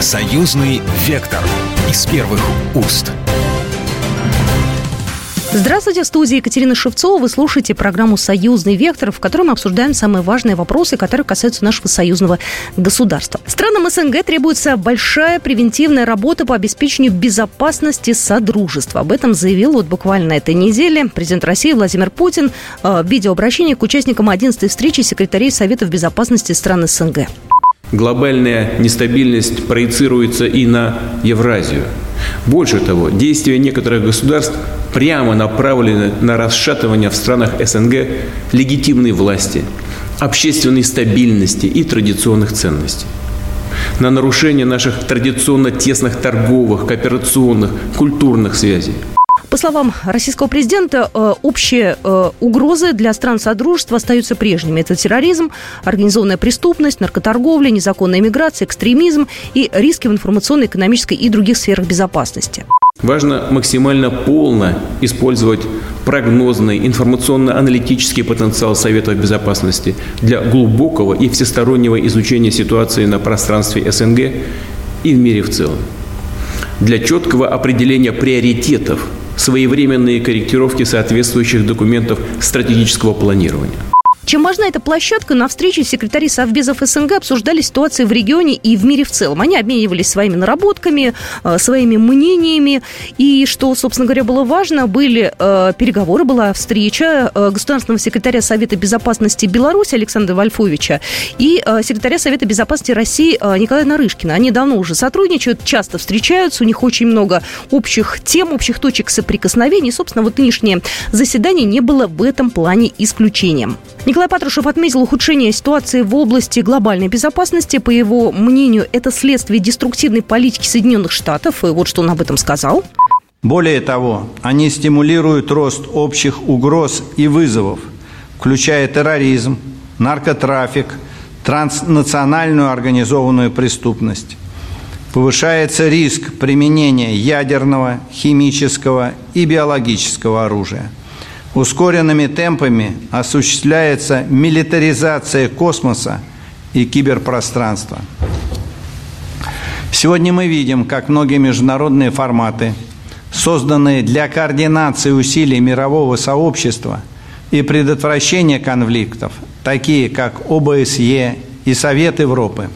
Союзный вектор из первых уст. Здравствуйте, в студии Екатерина Шевцова. Вы слушаете программу «Союзный вектор», в которой мы обсуждаем самые важные вопросы, которые касаются нашего союзного государства. Странам СНГ требуется большая превентивная работа по обеспечению безопасности Содружества. Об этом заявил вот буквально этой неделе президент России Владимир Путин э, в видеообращении к участникам 11-й встречи секретарей Советов безопасности стран СНГ. Глобальная нестабильность проецируется и на Евразию. Больше того, действия некоторых государств прямо направлены на расшатывание в странах СНГ легитимной власти, общественной стабильности и традиционных ценностей на нарушение наших традиционно тесных торговых, кооперационных, культурных связей. По словам российского президента, э, общие э, угрозы для стран Содружества остаются прежними. Это терроризм, организованная преступность, наркоторговля, незаконная миграция, экстремизм и риски в информационной, экономической и других сферах безопасности. Важно максимально полно использовать прогнозный информационно-аналитический потенциал Советов Безопасности для глубокого и всестороннего изучения ситуации на пространстве СНГ и в мире в целом. Для четкого определения приоритетов своевременные корректировки соответствующих документов стратегического планирования. Чем важна эта площадка, на встрече секретари Совбезов СНГ обсуждали ситуации в регионе и в мире в целом. Они обменивались своими наработками, э, своими мнениями. И что, собственно говоря, было важно, были э, переговоры, была встреча э, государственного секретаря Совета безопасности Беларуси Александра Вольфовича и секретаря Совета безопасности России Николая Нарышкина. Они давно уже сотрудничают, часто встречаются, у них очень много общих тем, общих точек соприкосновений. И, собственно, вот нынешнее заседание не было в этом плане исключением. Николай Патрушев отметил ухудшение ситуации в области глобальной безопасности. По его мнению, это следствие деструктивной политики Соединенных Штатов. И вот что он об этом сказал. Более того, они стимулируют рост общих угроз и вызовов, включая терроризм, наркотрафик, транснациональную организованную преступность. Повышается риск применения ядерного, химического и биологического оружия – Ускоренными темпами осуществляется милитаризация космоса и киберпространства. Сегодня мы видим, как многие международные форматы, созданные для координации усилий мирового сообщества и предотвращения конфликтов, такие как ОБСЕ и Совет Европы,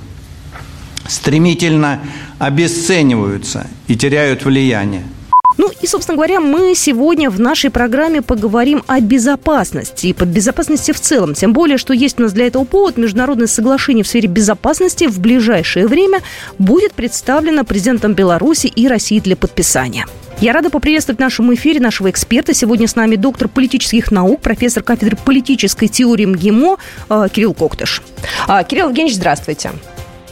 стремительно обесцениваются и теряют влияние – ну и, собственно говоря, мы сегодня в нашей программе поговорим о безопасности и по безопасности в целом. Тем более, что есть у нас для этого повод. Международное соглашение в сфере безопасности в ближайшее время будет представлено президентом Беларуси и России для подписания. Я рада поприветствовать в нашем эфире нашего эксперта. Сегодня с нами доктор политических наук, профессор кафедры политической теории МГИМО э, Кирилл Коктыш. А, Кирилл Евгеньевич, здравствуйте.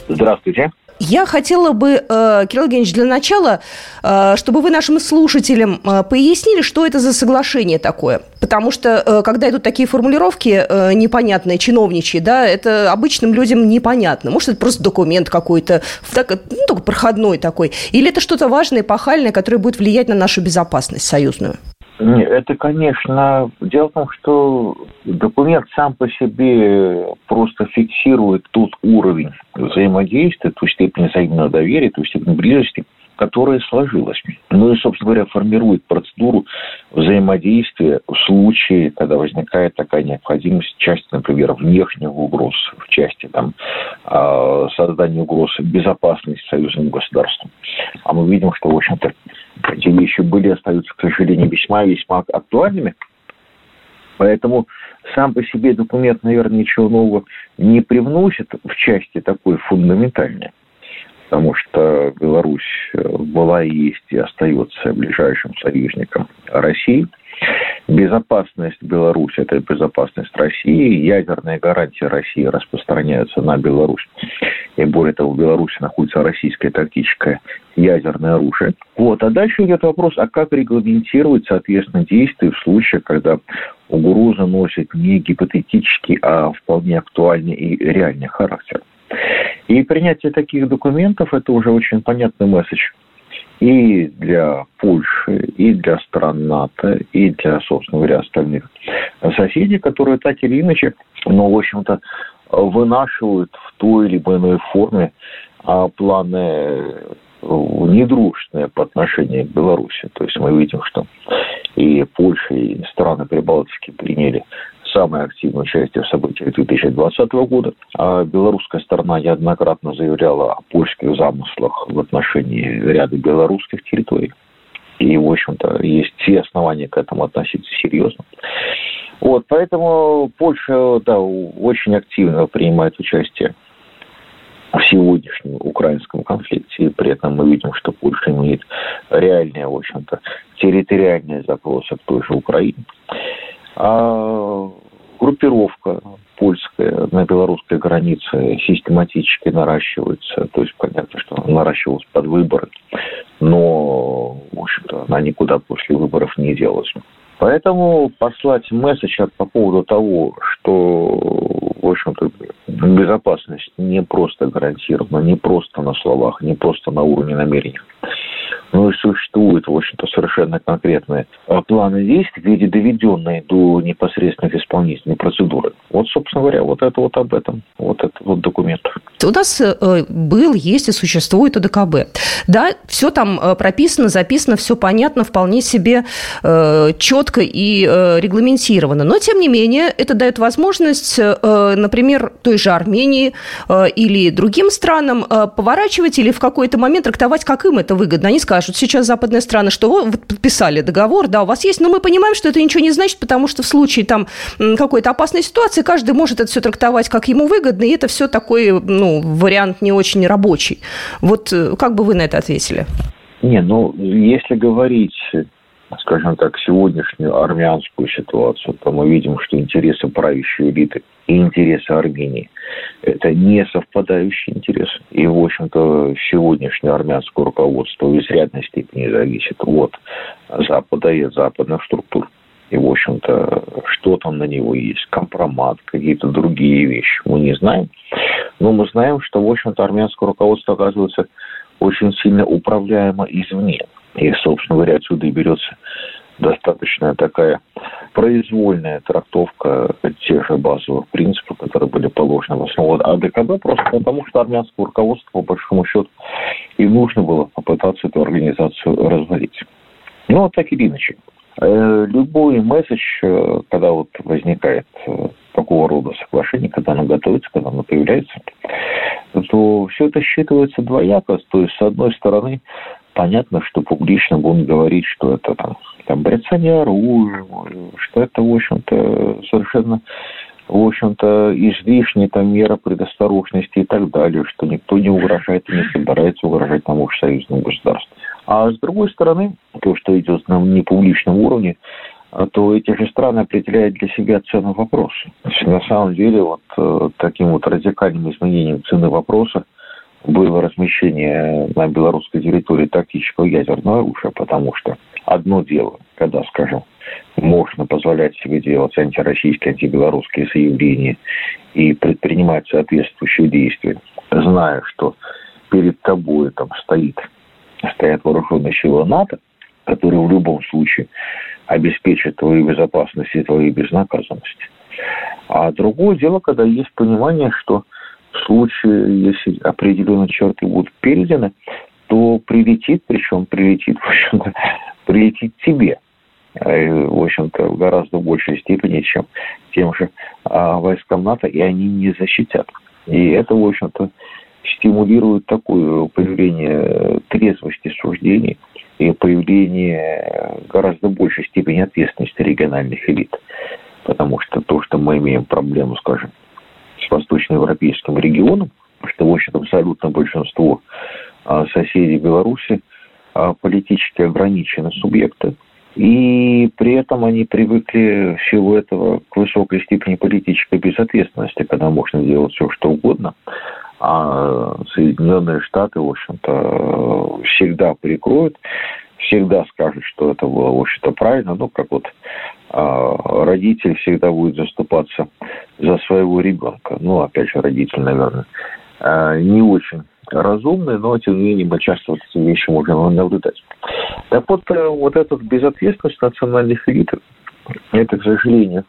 Здравствуйте. Я хотела бы, э, Кирилл Евгеньевич, для начала, э, чтобы вы нашим слушателям э, пояснили, что это за соглашение такое. Потому что, когда идут такие формулировки непонятные, чиновничьи, да, это обычным людям непонятно. Может, это просто документ какой-то, так, ну, только проходной такой. Или это что-то важное, пахальное, которое будет влиять на нашу безопасность союзную? Это, конечно, дело в том, что документ сам по себе просто фиксирует тот уровень взаимодействия, ту степень взаимного доверия, ту степень близости, которая сложилась. Ну и, собственно говоря, формирует процедуру взаимодействия в случае, когда возникает такая необходимость, в части, например, внешних угроз, в части там, а, создания угроз безопасности союзным государством. А мы видим, что, в общем-то, эти вещи были остаются, к сожалению, весьма-весьма актуальными. Поэтому сам по себе документ, наверное, ничего нового не привносит в части такой фундаментальной, потому что Беларусь была и есть и остается ближайшим союзником России – Безопасность Беларуси – это безопасность России. Ядерные гарантии России распространяются на Беларусь. И более того, в Беларуси находится российское тактическое ядерное оружие. Вот. А дальше идет вопрос, а как регламентировать, соответственно, действия в случае, когда угроза носит не гипотетический, а вполне актуальный и реальный характер. И принятие таких документов – это уже очень понятный месседж и для Польши, и для стран НАТО, и для, собственно говоря, остальных соседей, которые так или иначе, ну, в общем-то, вынашивают в той или иной форме а, планы э, недружественные по отношению к Беларуси. То есть мы видим, что и Польша, и страны Прибалтики приняли самое активное участие в событиях 2020 года. А белорусская сторона неоднократно заявляла о польских замыслах в отношении ряда белорусских территорий. И, в общем-то, есть все основания к этому относиться серьезно. Вот, поэтому Польша, да, очень активно принимает участие в сегодняшнем украинском конфликте. И при этом мы видим, что Польша имеет реальные, в общем-то, территориальные запросы к той же Украине. А группировка польская на белорусской границе систематически наращивается. То есть понятно, что она наращивалась под выборы, но, общем-то, она никуда после выборов не делась. Поэтому послать месседж по поводу того, что, в общем-то, безопасность не просто гарантирована, не просто на словах, не просто на уровне намерений, но и существуют, в общем-то, совершенно конкретные а, планы действий в виде доведенной до непосредственных исполнительной процедуры. Вот, собственно говоря, вот это вот об этом, вот этот вот документ. У нас э, был, есть и существует ОДКБ. Да, все там э, прописано, записано, все понятно, вполне себе э, четко и регламентировано. Но, тем не менее, это дает возможность, например, той же Армении или другим странам поворачивать или в какой-то момент трактовать, как им это выгодно. Они скажут, сейчас западные страны, что вы подписали договор, да, у вас есть, но мы понимаем, что это ничего не значит, потому что в случае там какой-то опасной ситуации каждый может это все трактовать, как ему выгодно, и это все такой, ну, вариант не очень рабочий. Вот э, как бы вы на это ответили? Не, ну, если говорить скажем так, сегодняшнюю армянскую ситуацию, то мы видим, что интересы правящей элиты и интересы Армении – это не совпадающие интересы. И, в общем-то, сегодняшнее армянское руководство в изрядной степени зависит от Запада и от западных структур. И, в общем-то, что там на него есть, компромат, какие-то другие вещи, мы не знаем. Но мы знаем, что, в общем-то, армянское руководство оказывается очень сильно управляемо извне. И, собственно говоря, отсюда и берется достаточно такая произвольная трактовка тех же базовых принципов, которые были положены в основу АДКБ, просто потому что армянское руководство, по большому счету, и нужно было попытаться эту организацию развалить. Ну, вот так или иначе. Э, любой месседж, э, когда вот возникает э, такого рода соглашение, когда оно готовится, когда оно появляется, то все это считывается двояко. То есть, с одной стороны, понятно, что публично будут говорить, что это там, там брецание оружием, что это, в общем-то, совершенно в общем-то, излишняя там мера предосторожности и так далее, что никто не угрожает и не собирается угрожать тому же союзному государству. А с другой стороны, то, что идет на непубличном уровне, а то эти же страны определяют для себя цену вопроса. На самом деле, вот э, таким вот радикальным изменением цены вопроса – было размещение на белорусской территории тактического ядерного оружия, потому что одно дело, когда, скажем, можно позволять себе делать антироссийские, антибелорусские заявления и предпринимать соответствующие действия, зная, что перед тобой там стоит, стоят вооруженные силы НАТО, которые в любом случае обеспечат твою безопасность и твою безнаказанность. А другое дело, когда есть понимание, что в случае, если определенные черты будут переданы, то прилетит, причем прилетит, в общем-то, прилетит тебе. Э, в общем-то, в гораздо большей степени, чем тем же а, войскам НАТО, и они не защитят. И это, в общем-то, стимулирует такое появление трезвости суждений и появление гораздо большей степени ответственности региональных элит. Потому что то, что мы имеем проблему, скажем, восточноевропейским регионом, что, в общем абсолютно большинство а, соседей Беларуси а, политически ограничены субъекты. И при этом они привыкли в силу этого к высокой степени политической безответственности, когда можно делать все, что угодно. А Соединенные Штаты, в общем-то, всегда прикроют, всегда скажут, что это было, в общем-то, правильно. Ну, как вот а, родитель всегда будет заступаться за своего ребенка. Ну, опять же, родитель, наверное, а, не очень разумный, но, тем не менее, мы часто вот эти вещи можем наблюдать. Так вот, э, вот эта безответственность национальных элит, это, к сожалению,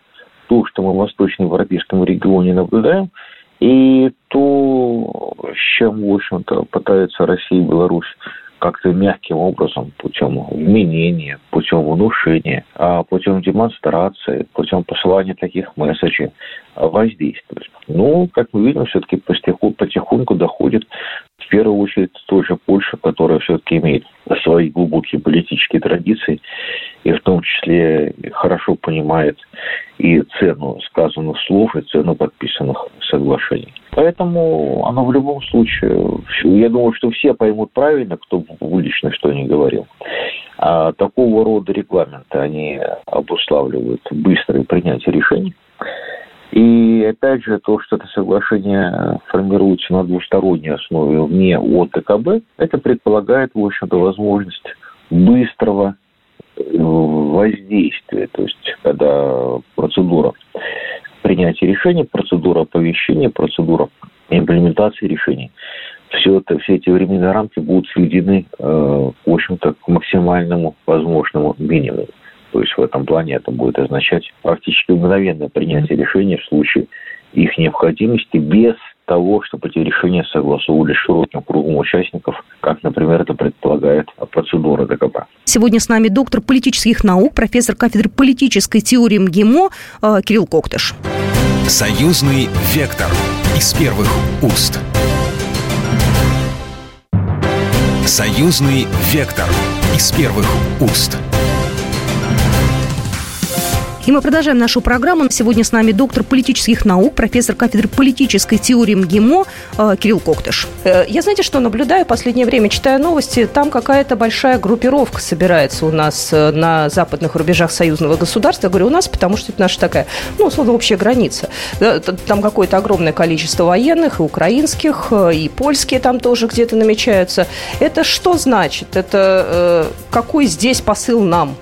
то, что мы в восточноевропейском регионе наблюдаем, и то, с чем, в общем-то, пытаются Россия и Беларусь как-то мягким образом, путем вменения, путем внушения, а путем демонстрации, путем посылания таких месседжей воздействовать. Ну, как мы видим, все-таки потихоньку, доходит первую очередь той же Польша, которая все-таки имеет свои глубокие политические традиции и в том числе хорошо понимает и цену сказанных слов, и цену подписанных соглашений. Поэтому оно в любом случае, я думаю, что все поймут правильно, кто улично что не говорил. А такого рода регламенты, они обуславливают быстрое принятие решений. И опять же, то, что это соглашение формируется на двусторонней основе вне ОТКБ, это предполагает, в общем-то, возможность быстрого э, воздействия. То есть, когда процедура принятия решений, процедура оповещения, процедура имплементации решений. Все, это, все эти временные рамки будут сведены, э, в общем-то, к максимальному возможному минимуму. То есть в этом плане это будет означать практически мгновенное принятие решения в случае их необходимости без того, чтобы эти решения согласовывались широким кругом участников, как, например, это предполагает процедура ДКБ. Сегодня с нами доктор политических наук, профессор кафедры политической теории МГИМО э, Кирилл Коктыш. Союзный вектор из первых уст. Союзный вектор из первых уст. И мы продолжаем нашу программу. Сегодня с нами доктор политических наук, профессор кафедры политической теории МГИМО э, Кирилл Коктыш. Э, я, знаете, что наблюдаю в последнее время, читая новости, там какая-то большая группировка собирается у нас э, на западных рубежах союзного государства. Я говорю, у нас, потому что это наша такая, ну, условно, общая граница. Там какое-то огромное количество военных, и украинских, и польские там тоже где-то намечаются. Это что значит? Это какой здесь посыл нам?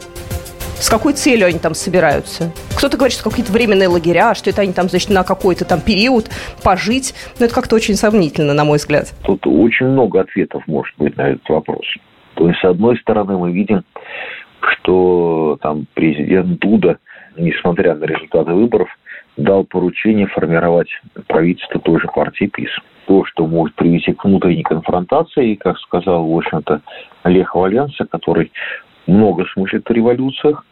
С какой целью они там собираются? Кто-то говорит, что какие-то временные лагеря, что это они там, значит, на какой-то там период пожить. Но это как-то очень сомнительно, на мой взгляд. Тут очень много ответов может быть на этот вопрос. То есть, с одной стороны, мы видим, что там президент Дуда, несмотря на результаты выборов, дал поручение формировать правительство той же партии ПИС. То, что может привести к внутренней конфронтации, и, как сказал, в общем-то, Олег Валенса, который много смыслит в революциях,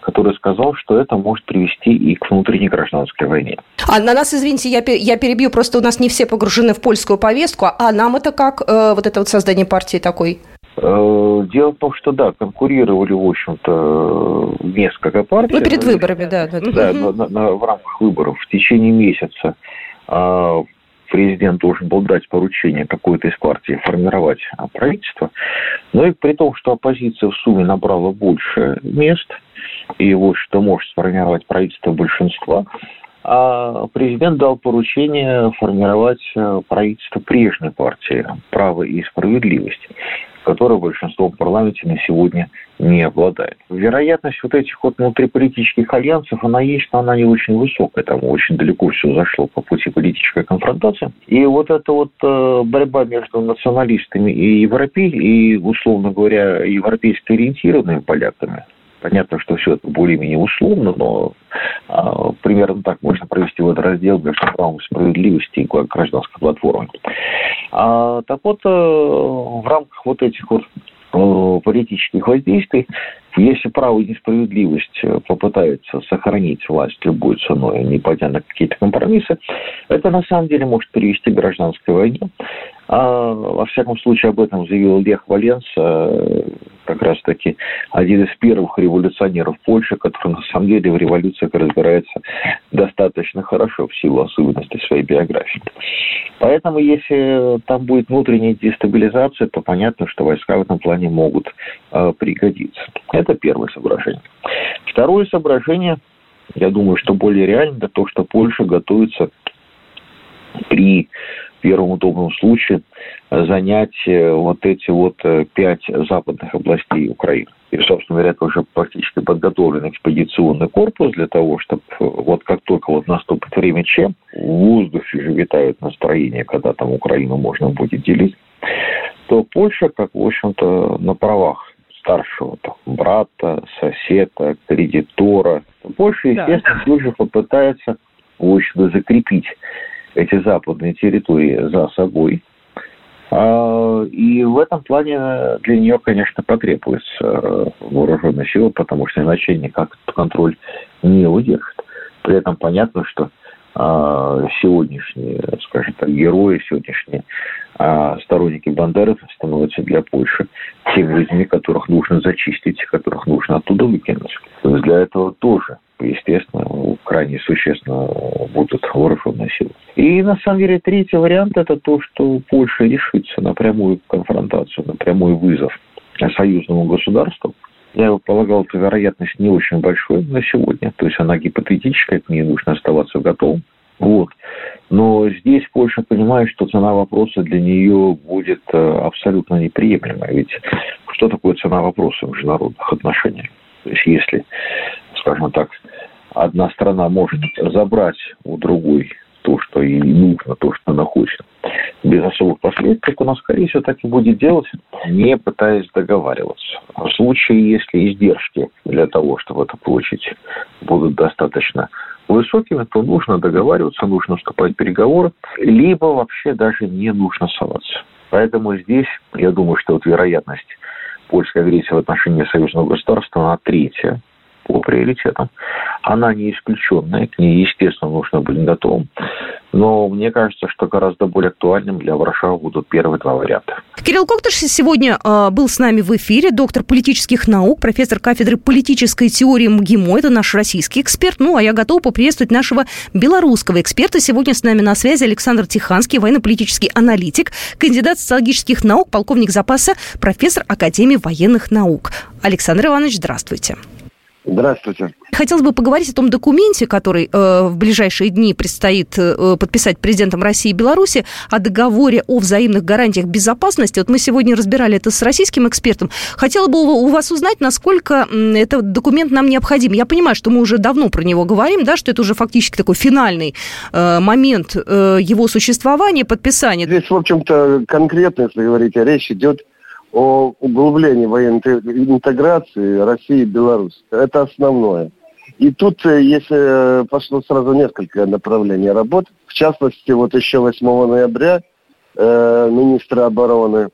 который сказал, что это может привести и к внутренней гражданской войне. А на нас, извините, я, я перебью, просто у нас не все погружены в польскую повестку, а нам это как, э, вот это вот создание партии такой? Э, дело в том, что да, конкурировали, в общем-то, несколько партий. Ну, перед выборами, да. Да, да на, на, на, в рамках выборов в течение месяца а, президент должен был дать поручение какой-то из партий формировать правительство. Но и при том, что оппозиция в сумме набрала больше мест, и вот что может сформировать правительство большинства, а президент дал поручение формировать э, правительство прежней партии «Право и справедливость» которой большинство в парламенте на сегодня не обладает. Вероятность вот этих вот внутриполитических альянсов, она есть, но она не очень высокая. Там очень далеко все зашло по пути политической конфронтации. И вот эта вот э, борьба между националистами и европейцами, и, условно говоря, европейски ориентированными поляками, Понятно, что все это более-менее условно, но а, примерно так можно провести в этот раздел между правом справедливости и гражданской платформой. А, так вот, э, в рамках вот этих вот э, политических воздействий, если право и несправедливость э, попытается сохранить власть любой ценой, не пойдя на какие-то компромиссы, это на самом деле может привести к гражданской войне. А, во всяком случае, об этом заявил Лех Валенс, как раз-таки один из первых революционеров Польши, который на самом деле в революциях разбирается достаточно хорошо в силу особенностей своей биографии. Поэтому, если там будет внутренняя дестабилизация, то понятно, что войска в этом плане могут э, пригодиться. Это первое соображение. Второе соображение, я думаю, что более реально, это то, что Польша готовится при первом удобном случае занять э, вот эти вот э, пять западных областей Украины. И, собственно говоря, это уже практически подготовлен экспедиционный корпус для того, чтобы э, вот как только вот наступит время Ч, в воздухе же витает настроение, когда там Украину можно будет делить, то Польша, как, в общем-то, на правах старшего там, брата, соседа, кредитора, Польша, естественно, да. тут же попытается, в общем-то, закрепить эти западные территории за собой. А, и в этом плане для нее, конечно, потребуется вооруженная сила, потому что иначе никак контроль не удержит. При этом понятно, что сегодняшние, скажем так, герои, сегодняшние а сторонники Бандеры становятся для Польши теми людьми, которых нужно зачистить, которых нужно оттуда выкинуть. Для этого тоже, естественно, крайне существенно будут вооруженные силы. И на самом деле третий вариант это то, что Польша решится на прямую конфронтацию, на прямой вызов союзному государству. Я полагал, что вероятность не очень большой на сегодня, то есть она гипотетическая, к ней нужно оставаться готовым. Вот. Но здесь Польша понимает, что цена вопроса для нее будет э, абсолютно неприемлемая. Ведь что такое цена вопроса в международных отношениях? То есть если, скажем так, одна страна может забрать у другой то, что ей нужно, то, что она хочет, без особых последствий, она, скорее всего, так и будет делать, не пытаясь договариваться. В случае, если издержки для того, чтобы это получить, будут достаточно высокими, то нужно договариваться, нужно вступать в переговоры, либо вообще даже не нужно соваться. Поэтому здесь, я думаю, что вот вероятность польской агрессии в отношении союзного государства, она третья по приоритетам. Она не исключенная, к ней, естественно, нужно быть готовым. Но мне кажется, что гораздо более актуальным для Варшавы будут первые два варианта. Кирилл Коктыш сегодня э, был с нами в эфире, доктор политических наук, профессор кафедры политической теории МГИМО, это наш российский эксперт. Ну, а я готова поприветствовать нашего белорусского эксперта. Сегодня с нами на связи Александр Тиханский, военно-политический аналитик, кандидат социологических наук, полковник запаса, профессор Академии военных наук. Александр Иванович, здравствуйте. Здравствуйте. Хотелось бы поговорить о том документе, который э, в ближайшие дни предстоит э, подписать президентом России и Беларуси, о договоре о взаимных гарантиях безопасности. Вот мы сегодня разбирали это с российским экспертом. Хотела бы у вас узнать, насколько этот документ нам необходим. Я понимаю, что мы уже давно про него говорим, да, что это уже фактически такой финальный э, момент э, его существования, подписания. Здесь, в общем-то, конкретно, если говорить, речь идет о углублении военной интеграции России и Беларуси. Это основное. И тут, э, если э, пошло сразу несколько направлений работ, в частности, вот еще 8 ноября э, министры обороны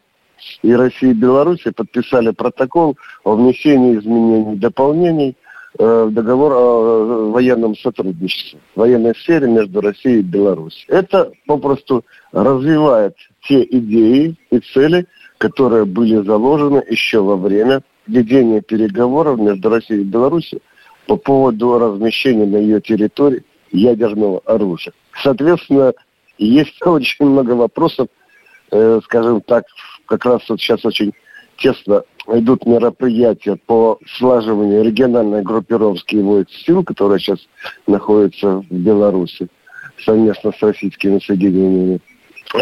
и России и Беларуси подписали протокол о внесении изменений и дополнений э, в договор о военном сотрудничестве, в военной сфере между Россией и Беларусью. Это попросту развивает те идеи и цели, которые были заложены еще во время ведения переговоров между Россией и Беларусью по поводу размещения на ее территории ядерного оружия. Соответственно, есть очень много вопросов, э, скажем так, как раз вот сейчас очень тесно идут мероприятия по слаживанию региональной группировки войск сил, которая сейчас находится в Беларуси совместно с российскими соединениями.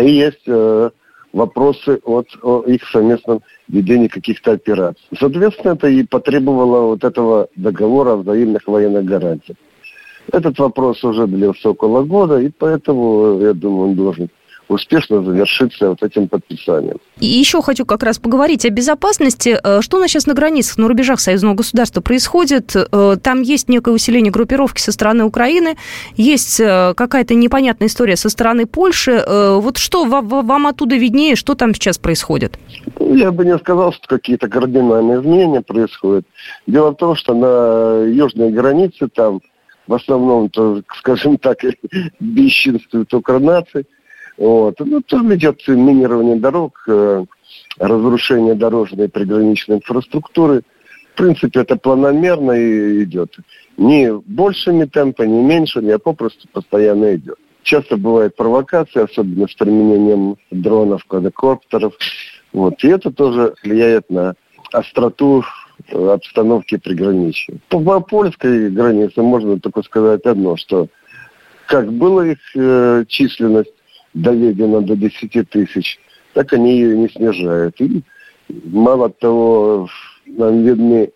И есть э, вопросы от о их совместном ведении каких-то операций. Соответственно, это и потребовало вот этого договора о взаимных военных гарантиях. Этот вопрос уже длился около года, и поэтому, я думаю, он должен успешно завершиться вот этим подписанием. И еще хочу как раз поговорить о безопасности. Э, что у нас сейчас на границах, на рубежах союзного государства происходит? Э, там есть некое усиление группировки со стороны Украины, есть э, какая-то непонятная история со стороны Польши. Вот что вам оттуда виднее, что там сейчас происходит? Я бы не сказал, что какие-то кардинальные изменения происходят. Дело в том, что на южной границе там в основном, то, скажем так, бесчинствуют укронации. Вот. Ну, там идет минирование дорог, э, разрушение дорожной и приграничной инфраструктуры. В принципе, это планомерно и идет. Не большими темпами, не меньшими, а попросту постоянно идет. Часто бывают провокации, особенно с применением дронов, квадрокоптеров. Вот. И это тоже влияет на остроту э, обстановки приграничья. По, по польской границе можно только сказать одно, что как была их э, численность, доведена до 10 тысяч, так они ее не снижают. И мало того, нам видны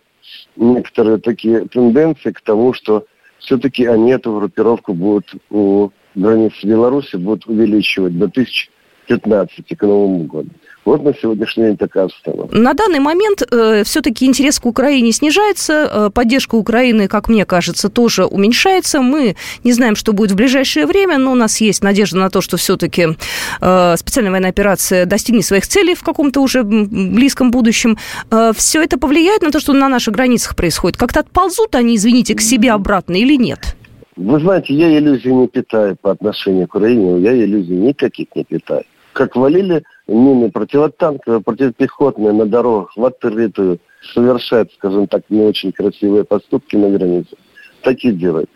некоторые такие тенденции к тому, что все-таки они эту группировку будут у границ Беларуси будут увеличивать до 1015 к Новому году. Вот на сегодняшний день такая обстановка. На данный момент э, все-таки интерес к Украине снижается, э, поддержка Украины, как мне кажется, тоже уменьшается. Мы не знаем, что будет в ближайшее время, но у нас есть надежда на то, что все-таки э, специальная военная операция достигнет своих целей в каком-то уже близком будущем. Э, все это повлияет на то, что на наших границах происходит? Как-то отползут они, извините, к себе обратно или нет? Вы знаете, я иллюзий не питаю по отношению к Украине, я иллюзий никаких не питаю. Как валили мины противотанковые, противопехотные на дорогах в открытую, совершать, скажем так, не очень красивые поступки на границе. Такие делают.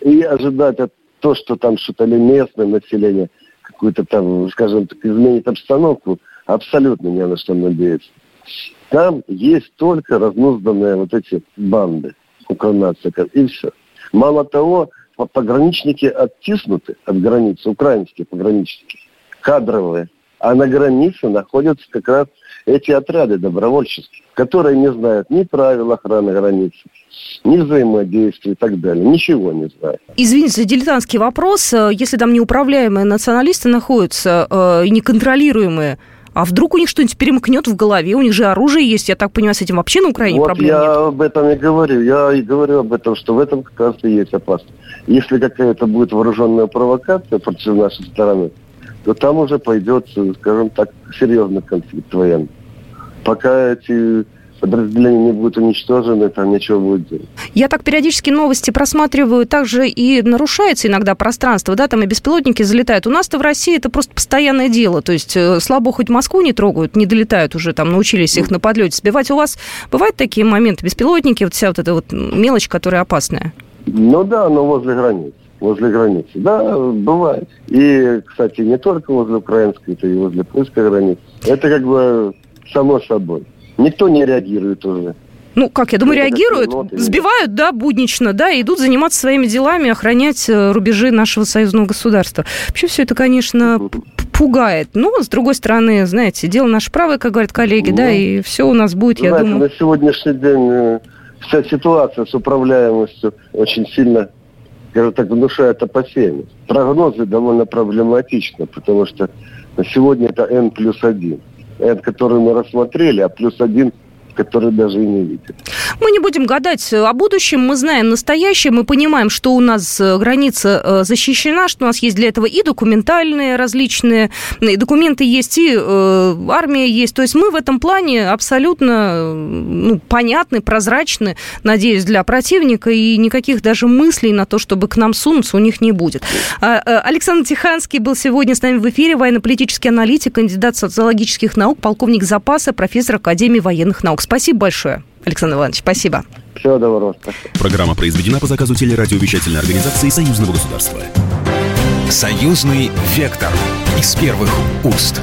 И ожидать от то, что там что-то ли местное население какую-то там, скажем так, изменит обстановку, абсолютно не на что надеяться. Там есть только разнузданные вот эти банды укронациков, и все. Мало того, пограничники оттиснуты от границы, украинские пограничники, кадровые, а на границе находятся как раз эти отряды добровольческие, которые не знают ни правил охраны границы, ни взаимодействия и так далее. Ничего не знают. Извините за дилетантский вопрос. Если там неуправляемые националисты находятся, э, неконтролируемые, а вдруг у них что-нибудь перемкнет в голове? У них же оружие есть, я так понимаю, с этим вообще на Украине вот проблем я нет. об этом и говорю. Я и говорю об этом, что в этом как раз и есть опасность. Если какая-то будет вооруженная провокация против нашей стороны, то там уже пойдет, скажем так, серьезный конфликт военный. Пока эти подразделения не будут уничтожены, там ничего будет делать. Я так периодически новости просматриваю, также и нарушается иногда пространство, да, там и беспилотники залетают. У нас-то в России это просто постоянное дело, то есть э, слабо хоть Москву не трогают, не долетают уже, там научились их на подлете сбивать. У вас бывают такие моменты, беспилотники, вот вся вот эта вот мелочь, которая опасная? Ну да, но возле границ возле границы. Да, бывает. И, кстати, не только возле украинской, это и возле польской границы. Это как бы само собой. Никто не реагирует уже. Ну, как, я думаю, реагируют, сбивают, да, буднично, да, и идут заниматься своими делами, охранять э, рубежи нашего союзного государства. Вообще все это, конечно, пугает. Но, с другой стороны, знаете, дело наше правое, как говорят коллеги, ну, да, и все у нас будет, знаете, я думаю... на сегодняшний день э, вся ситуация с управляемостью очень сильно скажем так, внушает опасения. Прогнозы довольно проблематичны, потому что на сегодня это N плюс 1. N, который мы рассмотрели, а плюс 1 который даже и не видит. Мы не будем гадать о будущем, мы знаем настоящее, мы понимаем, что у нас э, граница э, защищена, что у нас есть для этого и документальные различные, и документы есть, и э, армия есть. То есть мы в этом плане абсолютно ну, понятны, прозрачны, надеюсь, для противника, и никаких даже мыслей на то, чтобы к нам сунуться, у них не будет. А, Александр Тиханский был сегодня с нами в эфире, военно-политический аналитик, кандидат социологических наук, полковник запаса, профессор Академии военных наук. Спасибо большое, Александр Иванович. Спасибо. Всего доброго. Программа произведена по заказу телерадиовещательной организации Союзного государства. Союзный вектор из первых уст.